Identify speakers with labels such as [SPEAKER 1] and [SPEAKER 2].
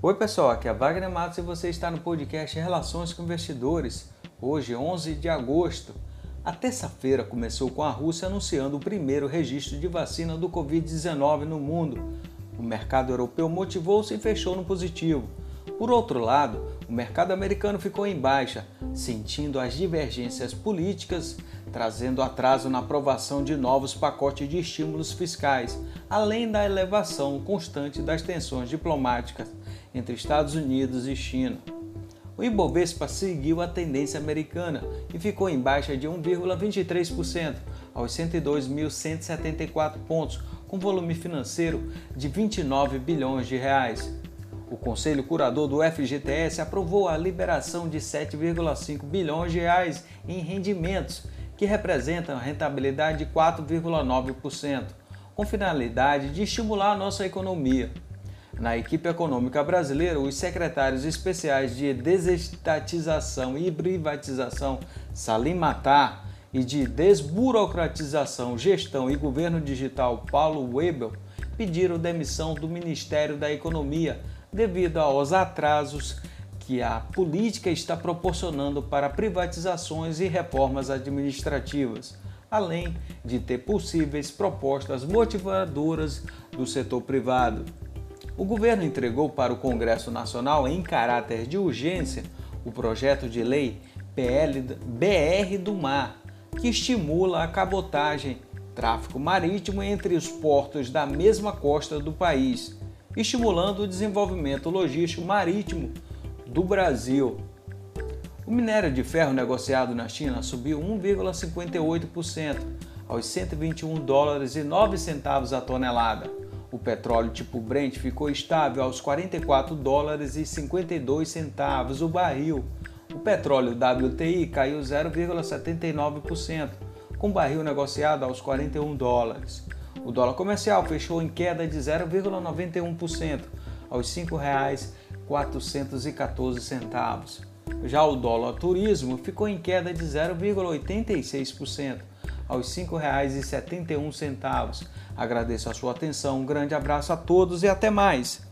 [SPEAKER 1] Oi pessoal, aqui é Wagner Matos e você está no podcast Relações com Investidores. Hoje, 11 de agosto. A terça-feira começou com a Rússia anunciando o primeiro registro de vacina do Covid-19 no mundo. O mercado europeu motivou-se e fechou no positivo. Por outro lado, o mercado americano ficou em baixa, sentindo as divergências políticas, trazendo atraso na aprovação de novos pacotes de estímulos fiscais, além da elevação constante das tensões diplomáticas entre Estados Unidos e China. O Ibovespa seguiu a tendência americana e ficou em baixa de 1,23% aos 102.174 pontos, com volume financeiro de 29 bilhões de reais. O Conselho Curador do FGTS aprovou a liberação de 7,5 bilhões de reais em rendimentos, que representam a rentabilidade de 4,9%, com finalidade de estimular a nossa economia. Na equipe econômica brasileira, os secretários especiais de desestatização e privatização Salim Matar e de desburocratização, gestão e governo digital Paulo Webel pediram demissão do Ministério da Economia devido aos atrasos que a política está proporcionando para privatizações e reformas administrativas, além de ter possíveis propostas motivadoras do setor privado. O governo entregou para o Congresso Nacional, em caráter de urgência, o projeto de lei PL BR do Mar, que estimula a cabotagem, tráfego marítimo entre os portos da mesma costa do país estimulando o desenvolvimento logístico marítimo do Brasil. O minério de ferro negociado na China subiu 1,58% aos 121 dólares e 9 centavos a tonelada. O petróleo tipo Brent ficou estável aos 44 dólares e 52 centavos o barril. O petróleo WTI caiu 0,79%, com o barril negociado aos 41 dólares. O dólar comercial fechou em queda de 0,91% aos R$ 5,414. Já o dólar turismo ficou em queda de 0,86% aos R$ 5,71. Agradeço a sua atenção, um grande abraço a todos e até mais!